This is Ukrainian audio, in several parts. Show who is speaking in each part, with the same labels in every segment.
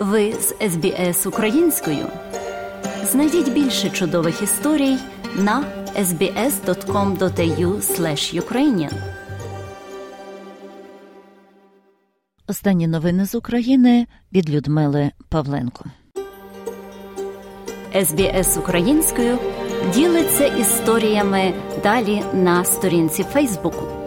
Speaker 1: Ви з СБС українською. Знайдіть більше чудових історій на sbs.com.au ukrainian Останні новини з України від Людмили Павленко. СБС українською ділиться історіями далі на сторінці Фейсбуку.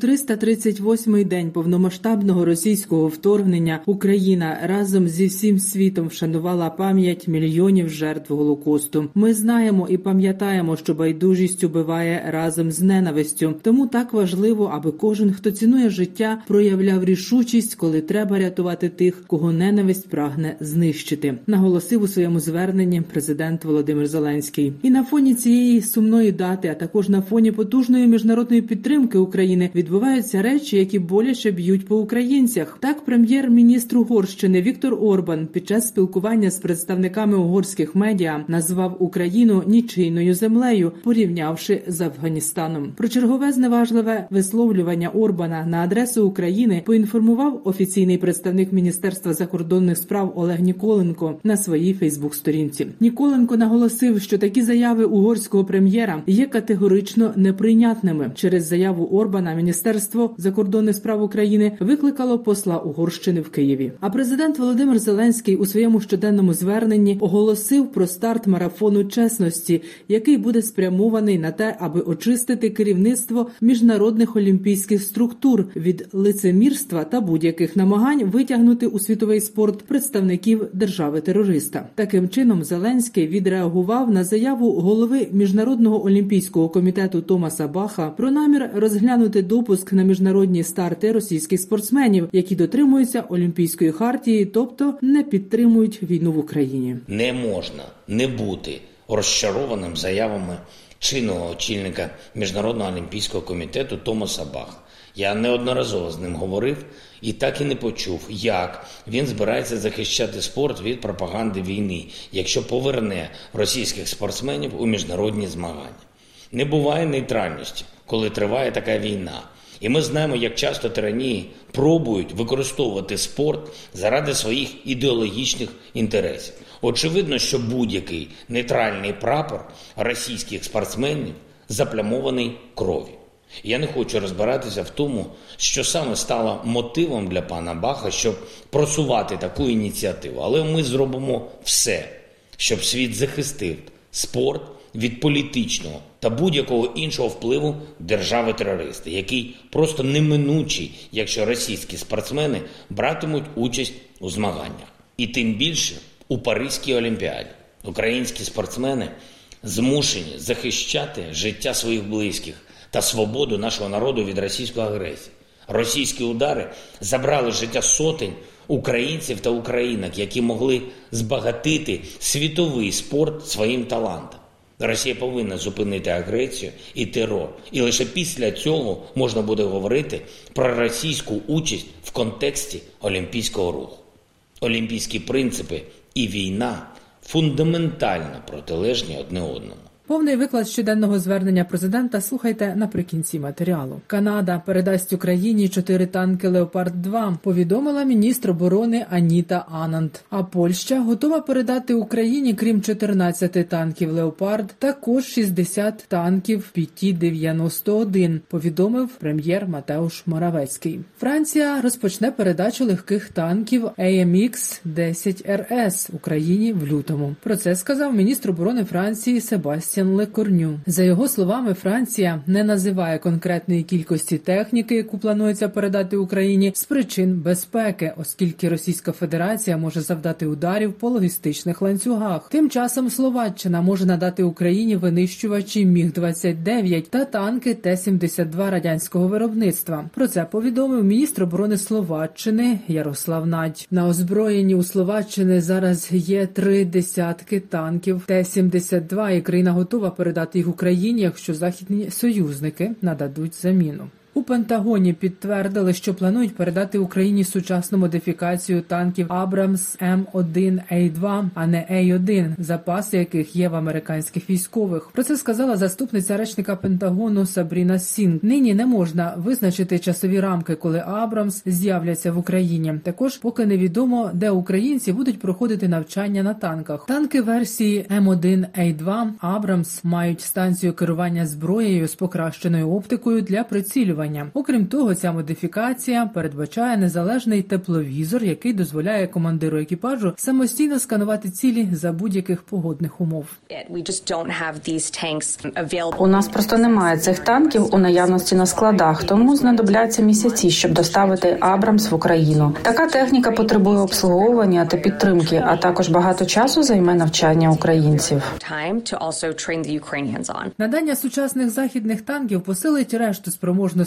Speaker 2: 338-й день повномасштабного російського вторгнення Україна разом зі всім світом вшанувала пам'ять мільйонів жертв голокосту. Ми знаємо і пам'ятаємо, що байдужість убиває разом з ненавистю. Тому так важливо, аби кожен, хто цінує життя, проявляв рішучість, коли треба рятувати тих, кого ненависть прагне знищити. Наголосив у своєму зверненні президент Володимир Зеленський. І на фоні цієї сумної дати, а також на фоні потужної міжнародної підтримки України від відбуваються речі, які боляче б'ють по українцях. Так, прем'єр-міністр Угорщини Віктор Орбан під час спілкування з представниками угорських медіа назвав Україну нічийною землею, порівнявши з Афганістаном. Про чергове зневажливе висловлювання Орбана на адресу України поінформував офіційний представник Міністерства закордонних справ Олег Ніколенко на своїй Фейсбук-сторінці. Ніколенко наголосив, що такі заяви угорського прем'єра є категорично неприйнятними через заяву Орбана. Міністерство Міністерство закордонних справ України викликало посла Угорщини в Києві. А президент Володимир Зеленський у своєму щоденному зверненні оголосив про старт марафону чесності, який буде спрямований на те, аби очистити керівництво міжнародних олімпійських структур від лицемірства та будь-яких намагань витягнути у світовий спорт представників держави-терориста. Таким чином Зеленський відреагував на заяву голови міжнародного олімпійського комітету Томаса Баха про намір розглянути допуск допуск на міжнародні старти російських спортсменів, які дотримуються олімпійської хартії, тобто не підтримують війну в Україні.
Speaker 3: Не можна не бути розчарованим заявами чинного очільника міжнародного олімпійського комітету Томаса Баха. Я неодноразово з ним говорив і так і не почув, як він збирається захищати спорт від пропаганди війни, якщо поверне російських спортсменів у міжнародні змагання. Не буває нейтральності, коли триває така війна. І ми знаємо, як часто тиранії пробують використовувати спорт заради своїх ідеологічних інтересів. Очевидно, що будь-який нейтральний прапор російських спортсменів заплямований кров'ю. Я не хочу розбиратися в тому, що саме стало мотивом для пана Баха, щоб просувати таку ініціативу. Але ми зробимо все, щоб світ захистив спорт від політичного та будь-якого іншого впливу держави-терористи, який просто неминучий, якщо російські спортсмени братимуть участь у змаганнях. І тим більше у Паризькій олімпіаді українські спортсмени змушені захищати життя своїх близьких та свободу нашого народу від російської агресії. Російські удари забрали життя сотень українців та українок, які могли збагатити світовий спорт своїм талантом. Росія повинна зупинити агресію і терор, і лише після цього можна буде говорити про російську участь в контексті олімпійського руху. Олімпійські принципи і війна фундаментально протилежні одне одному.
Speaker 2: Повний виклад щоденного звернення президента слухайте наприкінці матеріалу. Канада передасть Україні чотири танки Леопард 2 Повідомила міністр оборони Аніта Анант. А Польща готова передати Україні, крім 14 танків Леопард, також 60 танків ПІТІ-91, Повідомив прем'єр Матеуш Моравецький. Франція розпочне передачу легких танків AMX 10 rs Україні в лютому. Про це сказав міністр оборони Франції Себастьян. Себастьян Лекорню. За його словами, Франція не називає конкретної кількості техніки, яку планується передати Україні з причин безпеки, оскільки Російська Федерація може завдати ударів по логістичних ланцюгах. Тим часом Словаччина може надати Україні винищувачі Міг 29 та танки Т-72 радянського виробництва. Про це повідомив міністр оборони Словаччини Ярослав Надь. На озброєнні у Словаччини зараз є три десятки танків Т-72 і країна готова передати їх Україні, якщо західні союзники нададуть заміну. У Пентагоні підтвердили, що планують передати Україні сучасну модифікацію танків Абрамс М1А2, а не А1, запаси яких є в американських військових. Про це сказала заступниця речника Пентагону Сабріна Сінг. Нині не можна визначити часові рамки, коли Абрамс з'являться в Україні. Також поки невідомо, де українці будуть проходити навчання на танках. Танки версії М1А2 Абрамс мають станцію керування зброєю з покращеною оптикою для прицілювання. Окрім того, ця модифікація передбачає незалежний тепловізор, який дозволяє командиру екіпажу самостійно сканувати цілі за будь-яких погодних умов.
Speaker 4: У нас просто немає цих танків у наявності на складах, тому знадобляться місяці, щоб доставити Абрамс в Україну. Така техніка потребує обслуговування та підтримки, а також багато часу займе навчання українців.
Speaker 2: Надання сучасних західних танків посилить решту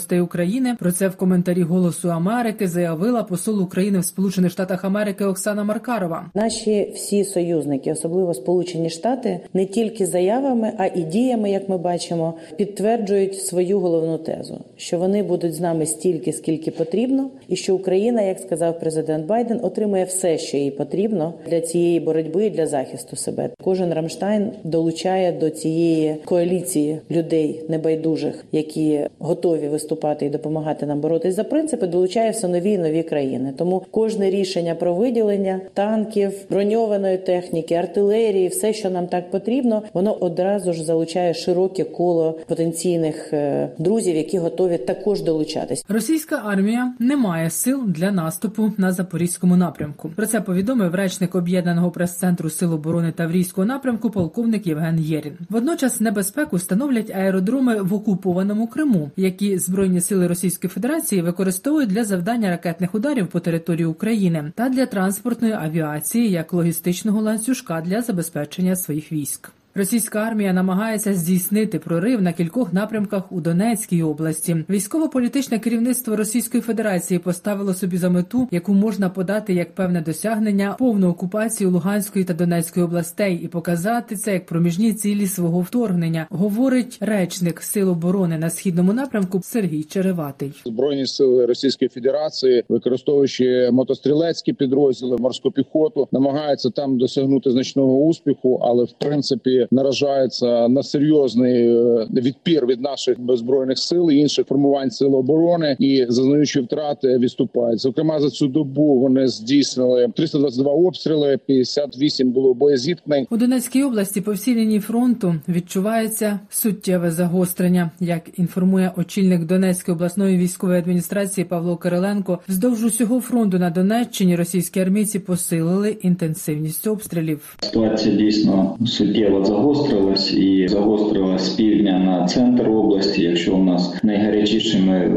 Speaker 2: спроможностей України. Про це в коментарі Голосу Америки заявила посол України в Сполучених Штатах Америки Оксана Маркарова.
Speaker 5: Наші всі союзники, особливо Сполучені Штати, не тільки заявами, а і діями, як ми бачимо, підтверджують свою головну тезу, що вони будуть з нами стільки, скільки потрібно, і що Україна, як сказав президент Байден, отримує все, що їй потрібно для цієї боротьби і для захисту себе. Кожен Рамштайн долучає до цієї коаліції людей небайдужих, які готові виступати і допомагати нам боротись за принципи, долучає все нові і нові країни. Тому кожне рішення про виділення танків, броньованої техніки, артилерії, все, що нам так потрібно, воно одразу ж залучає широке коло потенційних е, друзів, які готові також долучатись.
Speaker 2: Російська армія не має сил для наступу на запорізькому напрямку. Про це повідомив речник об'єднаного прес-центру Сил оборони Таврійського напрямку полковник Євген Єрін. Водночас небезпеку становлять аеродроми в окупованому Криму, які збройні сили Російської Федерації використовують для завдання ракетних ударів по території України та для транспортної авіації як логістичного ланцюжка для забезпечення своїх військ. Російська армія намагається здійснити прорив на кількох напрямках у Донецькій області. Військово-політичне керівництво Російської Федерації поставило собі за мету, яку можна подати як певне досягнення повну окупацію Луганської та Донецької областей і показати це як проміжні цілі свого вторгнення, говорить речник Сил оборони на східному напрямку Сергій Череватий.
Speaker 6: Збройні сили Російської Федерації, використовуючи мотострілецькі підрозділи, морську піхоту, намагаються там досягнути значного успіху, але в принципі наражаються на серйозний е, відпір від наших збройних сил і інших формувань сил оборони і зазнаючи втрати відступають. Зокрема, за цю добу вони здійснили 322 обстріли, 58 було боєзіткнень.
Speaker 2: У Донецькій області по всій лінії фронту відчувається суттєве загострення. Як інформує очільник Донецької обласної військової адміністрації Павло Кириленко, вздовж усього фронту на Донеччині російські армійці посилили інтенсивність обстрілів.
Speaker 7: Ситуація дійсно суттєво загострилась і загострилась півдня на центр області. Якщо у нас найгарячішими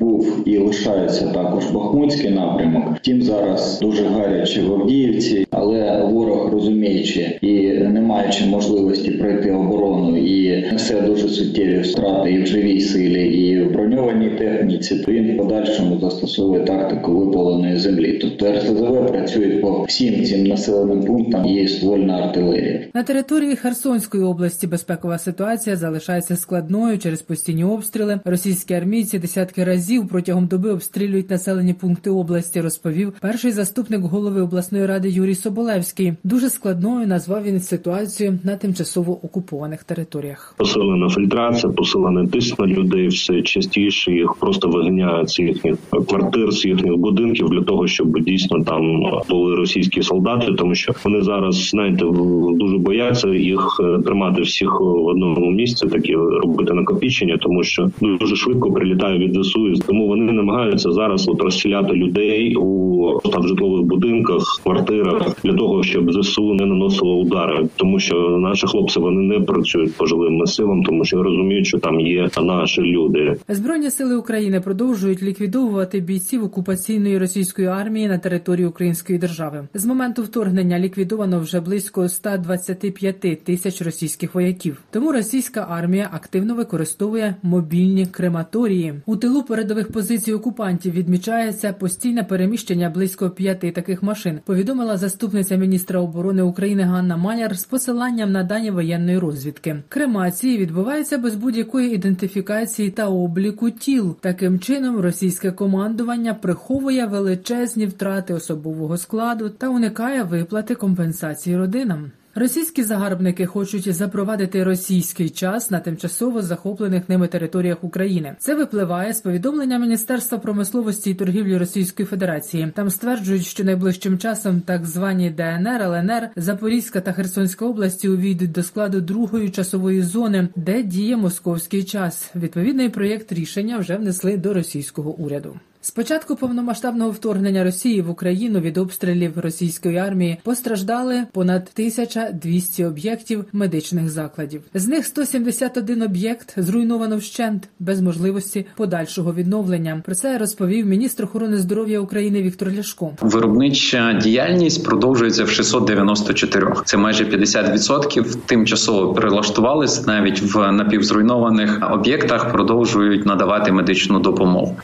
Speaker 7: був і лишається також Бахмутський напрямок, втім зараз дуже гаряче в Авдіївці, але ворог розуміючи і не маючи можливості пройти оборону і несе дуже суттєві втрати і в живій силі, і в броньованій техніці, то він в подальшому застосовує тактику випаленої землі. Тобто РСЗВ працює по всім цим населеним пунктам. Є ствольна артилерія
Speaker 2: на території Херсонської області. Безпекова ситуація залишається складною через постійні обстріли. Російські армійці десятки разів протягом доби обстрілюють населені пункти області. Розповів перший заступник голови обласної ради Юрій Соболевський. Дуже складною назвав він ситуацію на тимчасово окупованих територіях.
Speaker 8: Посилена фільтрація, посилений тиск на людей. Все частіше їх просто виганяють з їхніх квартир, з їхніх будинків для того, щоб дійсно там були російські солдати, тому що вони зараз знаєте дуже бояться їх тримати всіх в одному місці, такі робити накопічення, тому що дуже швидко прилітає від ЗСУ. Тому вони намагаються зараз от розсіляти людей у там житлових будинках, квартирах для того, щоб ЗСУ не наносило удари, тому що наші хлопці вони не працюють по жилим масивам, тому що розуміють, що там є наші люди.
Speaker 2: Збройні сили України продовжують ліквідовувати бійців окупаційної російської армії на території Української держави. З моменту вторгнення ліквідовано вже близько 125 тисяч російських вояків. Тому російська армія активно використовує мобільні крематорії. У тилу передових позицій окупантів відмічається постійне переміщення близько п'яти таких машин. Повідомила заступниця міністра оборони України Ганна Маляр з посиланням на дані воєнної розвідки. Крема кремації відбувається без будь-якої ідентифікації та обліку тіл. Таким чином, російське командування приховує величезні втрати особового складу та уникає виплати компенсації родинам. Російські загарбники хочуть запровадити російський час на тимчасово захоплених ними територіях України. Це випливає з повідомлення Міністерства промисловості і торгівлі Російської Федерації. Там стверджують, що найближчим часом так звані ДНР, ЛНР, Запорізька та Херсонська області увійдуть до складу другої часової зони, де діє московський час. Відповідний проєкт рішення вже внесли до російського уряду. З початку повномасштабного вторгнення Росії в Україну від обстрілів російської армії постраждали понад 1200 об'єктів медичних закладів. З них 171 об'єкт зруйновано вщент без можливості подальшого відновлення. Про це розповів міністр охорони здоров'я України Віктор Ляшко.
Speaker 9: Виробнича діяльність продовжується в 694. Це майже 50% тимчасово перелаштувались навіть в напівзруйнованих об'єктах. Продовжують надавати медичну допомогу.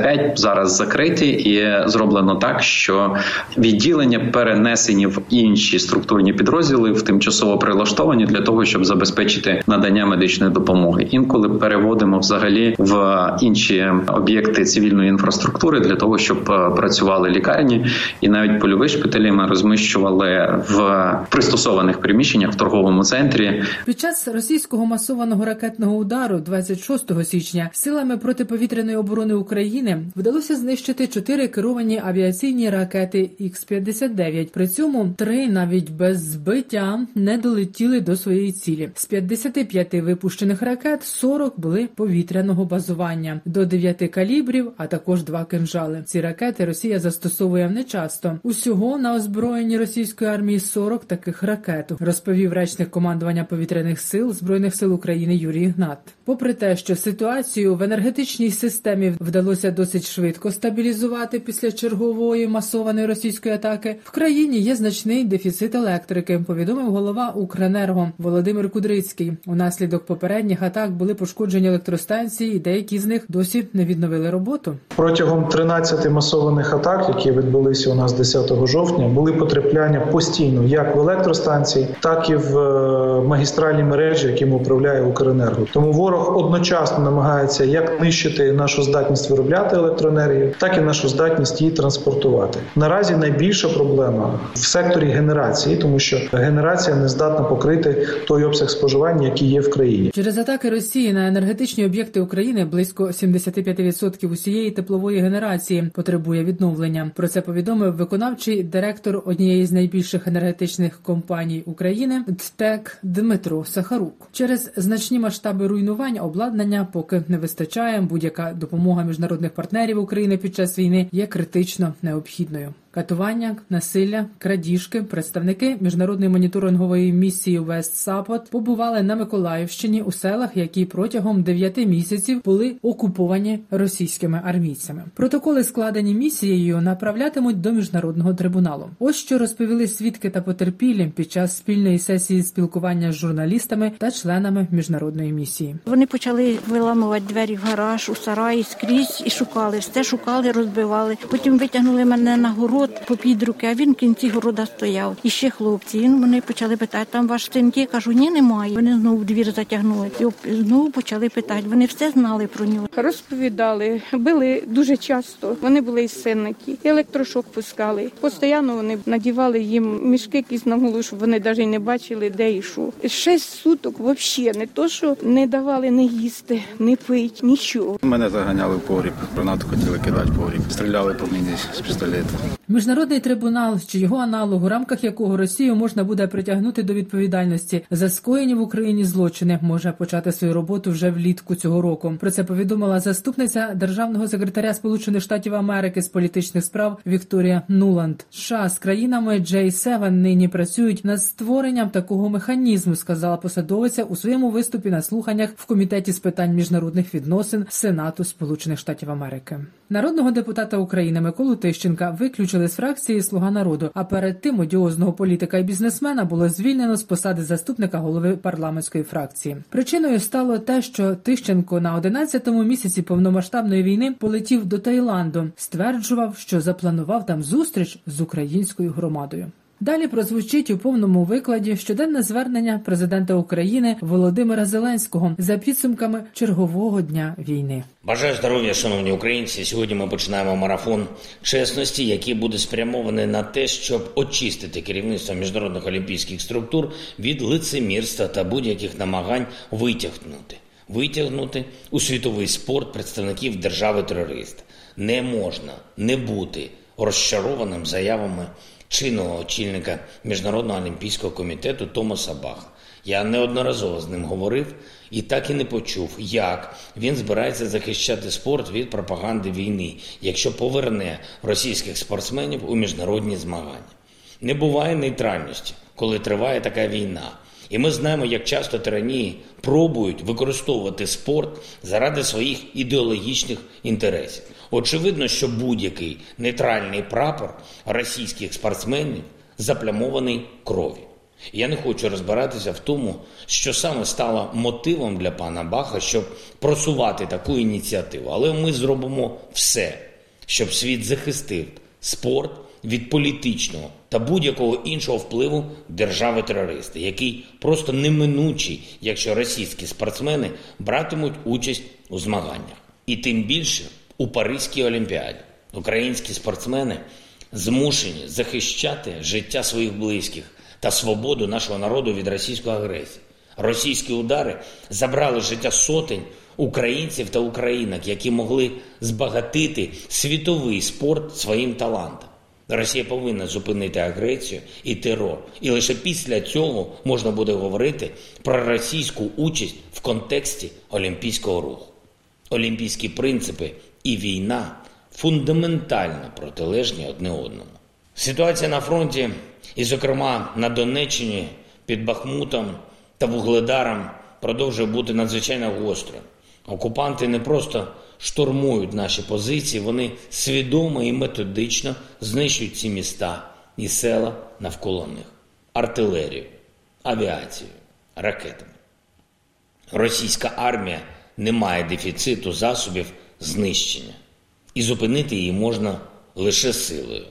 Speaker 9: 285 зараз закриті і зроблено так, що відділення перенесені в інші структурні підрозділи в тимчасово прилаштовані для того, щоб забезпечити надання медичної допомоги. Інколи переводимо взагалі в інші об'єкти цивільної інфраструктури для того, щоб працювали лікарні, і навіть польові шпиталі ми розміщували в пристосованих приміщеннях в торговому центрі.
Speaker 2: Під час російського масованого ракетного удару, 26 січня, силами протиповітряної оборони України вдалося знищити чотири керовані авіаційні ракети Х-59. При цьому три навіть без збиття не долетіли до своєї цілі. З 55 випущених ракет 40 були повітряного базування до 9 калібрів, а також два кинжали. Ці ракети Росія застосовує нечасто. Усього на озброєнні російської армії 40 таких ракет, розповів речник командування повітряних сил збройних сил України Юрій Гнат. Попри те, що ситуацію в енергетичній системі вдалося досить швидко стабілізувати після чергової масованої російської атаки, в країні є значний дефіцит електрики. Повідомив голова Укренерго Володимир Кудрицький. Унаслідок попередніх атак були пошкоджені електростанції, і деякі з них досі не відновили роботу.
Speaker 10: Протягом 13 масованих атак, які відбулися у нас 10 жовтня, були потрапляння постійно як в електростанції, так і в е, магістральні мережі, якими управляє Укренерго. Тому ворог одночасно намагається як нищити нашу здатність виробляти електроенергію, так і нашу здатність її транспортувати. Наразі найбільша проблема в секторі генерації, тому що генерація не здатна покрити той обсяг споживання, який є в країні.
Speaker 2: Через атаки Росії на енергетичні об'єкти України близько 75% усієї теплової генерації потребує відновлення. Про це повідомив виконавчий директор однієї з найбільших енергетичних компаній України ДТЕК Дмитро Сахарук. Через значні масштаби руйнувань обладнання поки не вистачає. Будь-яка допомога міжнародних партнерів України під час війни є критично необхідною. Катування, насилля, крадіжки, представники міжнародної моніторингової місії Вест Сапот побували на Миколаївщині у селах, які протягом 9 місяців були окуповані російськими армійцями. Протоколи, складені місією, направлятимуть до міжнародного трибуналу. Ось що розповіли свідки та потерпілі під час спільної сесії спілкування з журналістами та членами міжнародної місії.
Speaker 11: Вони почали виламувати двері в гараж, у сараї скрізь і шукали все, шукали, розбивали. Потім витягнули мене на гору город попід руки, а він в кінці города стояв. І ще хлопці. Він вони почали питати, там ваш син є? Кажу, ні, немає. Вони знову в двір затягнули. І знову почали питати. Вони все знали про нього.
Speaker 12: Розповідали, били дуже часто. Вони були із синники, електрошок пускали. Постійно вони надівали їм мішки якісь на голову, щоб вони навіть не бачили, де і що. Шесть суток взагалі не то, що не давали не їсти, не пить, нічого.
Speaker 13: Мене заганяли в погріб, гранату хотіли кидати в погріб. Стріляли по мені з пістолета.
Speaker 2: Міжнародний трибунал чи його аналог, у рамках якого Росію можна буде притягнути до відповідальності за скоєні в Україні злочини, може почати свою роботу вже влітку цього року. Про це повідомила заступниця державного секретаря Сполучених Штатів Америки з політичних справ Вікторія Нуланд. США з країнами J7 нині працюють над створенням такого механізму, сказала посадовиця у своєму виступі на слуханнях в комітеті з питань міжнародних відносин Сенату Сполучених Штатів Америки. Народного депутата України Миколу Тищенка виключили з фракції Слуга народу. А перед тим одіозного політика і бізнесмена було звільнено з посади заступника голови парламентської фракції. Причиною стало те, що Тищенко на 11-му місяці повномасштабної війни полетів до Таїланду, стверджував, що запланував там зустріч з українською громадою. Далі прозвучить у повному викладі щоденне звернення президента України Володимира Зеленського за підсумками чергового дня війни.
Speaker 3: Бажаю здоров'я, шановні українці. Сьогодні ми починаємо марафон чесності, який буде спрямований на те, щоб очистити керівництво міжнародних олімпійських структур від лицемірства та будь-яких намагань витягнути, витягнути у світовий спорт представників держави-терориста. Не можна не бути розчарованим заявами чинного очільника Міжнародного олімпійського комітету Томаса Баха. Я неодноразово з ним говорив і так і не почув, як він збирається захищати спорт від пропаганди війни, якщо поверне російських спортсменів у міжнародні змагання. Не буває нейтральності, коли триває така війна. І ми знаємо, як часто тиранії пробують використовувати спорт заради своїх ідеологічних інтересів. Очевидно, що будь-який нейтральний прапор російських спортсменів заплямований кров'ю. Я не хочу розбиратися в тому, що саме стало мотивом для пана Баха, щоб просувати таку ініціативу. Але ми зробимо все, щоб світ захистив спорт від політичного та будь-якого іншого впливу держави-терористи, який просто неминучий, якщо російські спортсмени братимуть участь у змаганнях. І тим більше у Паризькій олімпіаді українські спортсмени змушені захищати життя своїх близьких та свободу нашого народу від російської агресії. Російські удари забрали життя сотень українців та українок, які могли збагатити світовий спорт своїм талантом. Росія повинна зупинити агресію і терор, і лише після цього можна буде говорити про російську участь в контексті олімпійського руху. Олімпійські принципи і війна фундаментально протилежні одне одному. Ситуація на фронті, і, зокрема, на Донеччині під Бахмутом та Вугледаром, продовжує бути надзвичайно гострою. Окупанти не просто штурмують наші позиції, вони свідомо і методично знищують ці міста і села навколо них, артилерію, авіацію, ракетами. Російська армія не має дефіциту засобів знищення, і зупинити її можна лише силою.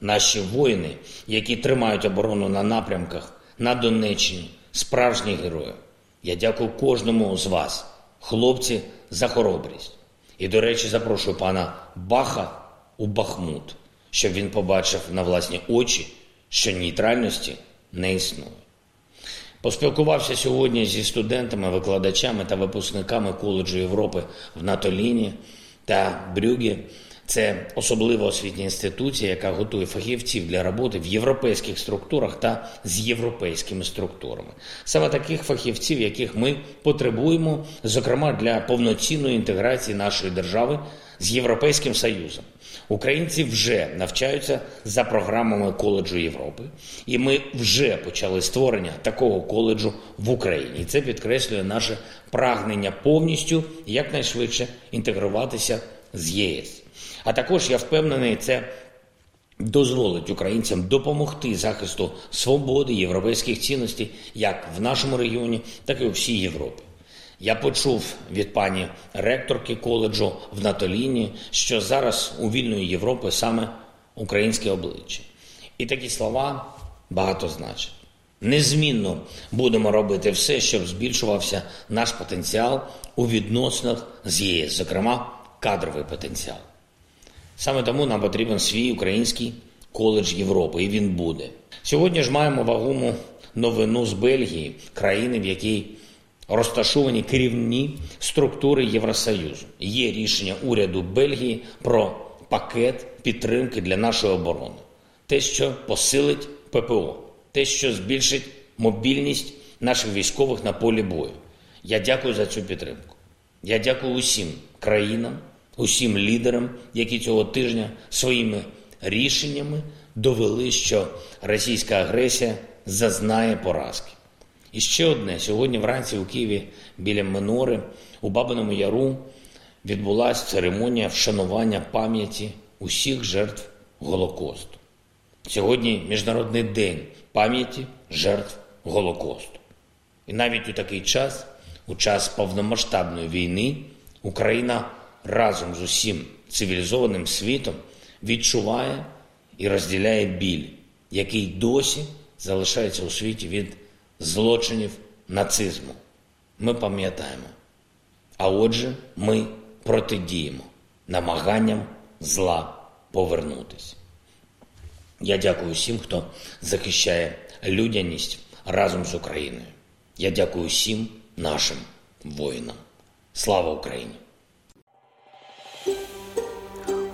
Speaker 3: Наші воїни, які тримають оборону на напрямках на Донеччині, справжні герої. Я дякую кожному з вас, хлопці, за хоробрість. І, до речі, запрошую пана Баха у Бахмут, щоб він побачив на власні очі, що нейтральності не існує. Поспілкувався сьогодні зі студентами, викладачами та випускниками коледжу Європи в Натоліні та Брюгі. Це особлива освітня інституція, яка готує фахівців для роботи в європейських структурах та з європейськими структурами. Саме таких фахівців, яких ми потребуємо, зокрема для повноцінної інтеграції нашої держави з Європейським Союзом. Українці вже навчаються за програмами коледжу Європи, і ми вже почали створення такого коледжу в Україні. І це підкреслює наше прагнення повністю якнайшвидше інтегруватися з ЄС. А також я впевнений, це дозволить українцям допомогти захисту свободи європейських цінностей як в нашому регіоні, так і у всій Європі. Я почув від пані ректорки коледжу в Натоліні, що зараз у вільної Європи саме українське обличчя. І такі слова багато значать. Незмінно будемо робити все, щоб збільшувався наш потенціал у відносинах з ЄС, зокрема кадровий потенціал. Саме тому нам потрібен свій український коледж Європи, і він буде. Сьогодні ж маємо вагому новину з Бельгії, країни, в якій розташовані керівні структури Євросоюзу. Є рішення уряду Бельгії про пакет підтримки для нашої оборони, те, що посилить ППО, те, що збільшить мобільність наших військових на полі бою. Я дякую за цю підтримку. Я дякую усім країнам, усім лідерам, які цього тижня своїми рішеннями довели, що російська агресія зазнає поразки. І ще одне сьогодні вранці у Києві біля Минори у Бабиному Яру відбулася церемонія вшанування пам'яті усіх жертв Голокосту. Сьогодні Міжнародний день пам'яті жертв Голокосту. І навіть у такий час, у час повномасштабної війни, Україна разом з усім цивілізованим світом відчуває і розділяє біль, який досі залишається у світі від злочинів нацизму. Ми пам'ятаємо. А отже, ми протидіємо намаганням зла повернутися. Я дякую всім, хто захищає людяність разом з Україною. Я дякую всім нашим воїнам. Слава Україні!